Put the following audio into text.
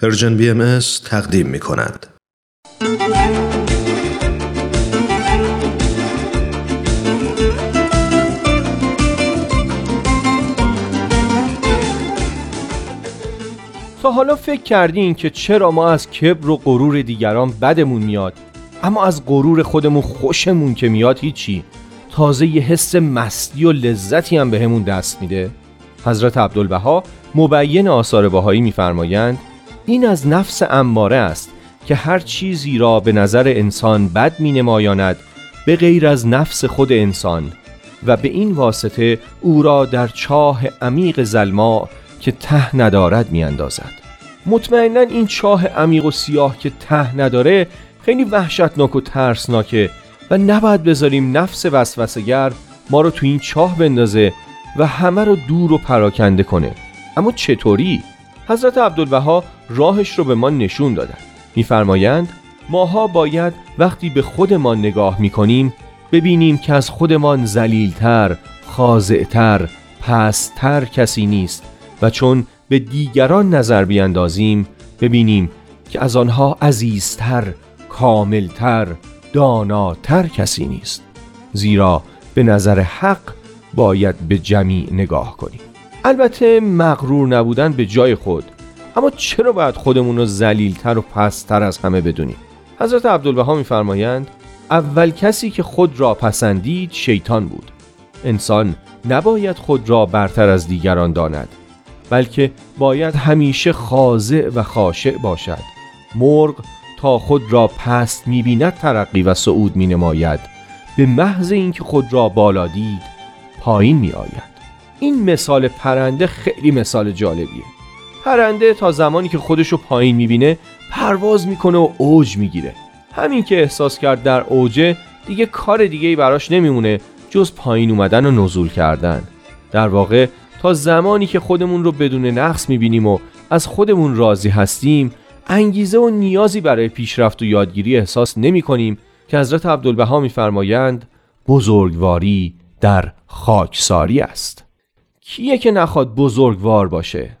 پرژن بی ام تقدیم می کند. تا حالا فکر کردین که چرا ما از کبر و غرور دیگران بدمون میاد اما از غرور خودمون خوشمون که میاد هیچی تازه یه حس مستی و لذتی هم بهمون دست میده حضرت عبدالبها مبین آثار بهایی میفرمایند این از نفس اماره است که هر چیزی را به نظر انسان بد می نمایاند به غیر از نفس خود انسان و به این واسطه او را در چاه عمیق زلما که ته ندارد می اندازد. مطمئنا این چاه عمیق و سیاه که ته نداره خیلی وحشتناک و ترسناکه و نباید بذاریم نفس وسوسگر ما رو تو این چاه بندازه و همه رو دور و پراکنده کنه اما چطوری؟ حضرت عبدالبها راهش رو به ما نشون دادن. میفرمایند ماها باید وقتی به خودمان نگاه می‌کنیم ببینیم که از خودمان زلیلتر، خاضعتر، پستر کسی نیست و چون به دیگران نظر بیندازیم ببینیم که از آنها عزیزتر، کاملتر، داناتر کسی نیست. زیرا به نظر حق باید به جمیع نگاه کنیم. البته مغرور نبودن به جای خود. اما چرا باید خودمون رو زلیلتر و پستر از همه بدونیم؟ حضرت عبدالبها میفرمایند اول کسی که خود را پسندید شیطان بود. انسان نباید خود را برتر از دیگران داند بلکه باید همیشه خاضع و خاشع باشد. مرغ تا خود را پست می‌بیند ترقی و صعود مینماید. به محض اینکه خود را بالا دید پایین می آید این مثال پرنده خیلی مثال جالبیه. پرنده تا زمانی که خودشو پایین می‌بینه پرواز می‌کنه و اوج می‌گیره. همین که احساس کرد در اوجه دیگه کار دیگه ای براش نمیمونه جز پایین اومدن و نزول کردن. در واقع تا زمانی که خودمون رو بدون نقص می‌بینیم و از خودمون راضی هستیم انگیزه و نیازی برای پیشرفت و یادگیری احساس نمی کنیم که حضرت عبدالبها میفرمایند بزرگواری در خاکساری است. کیه که نخواد بزرگوار باشه؟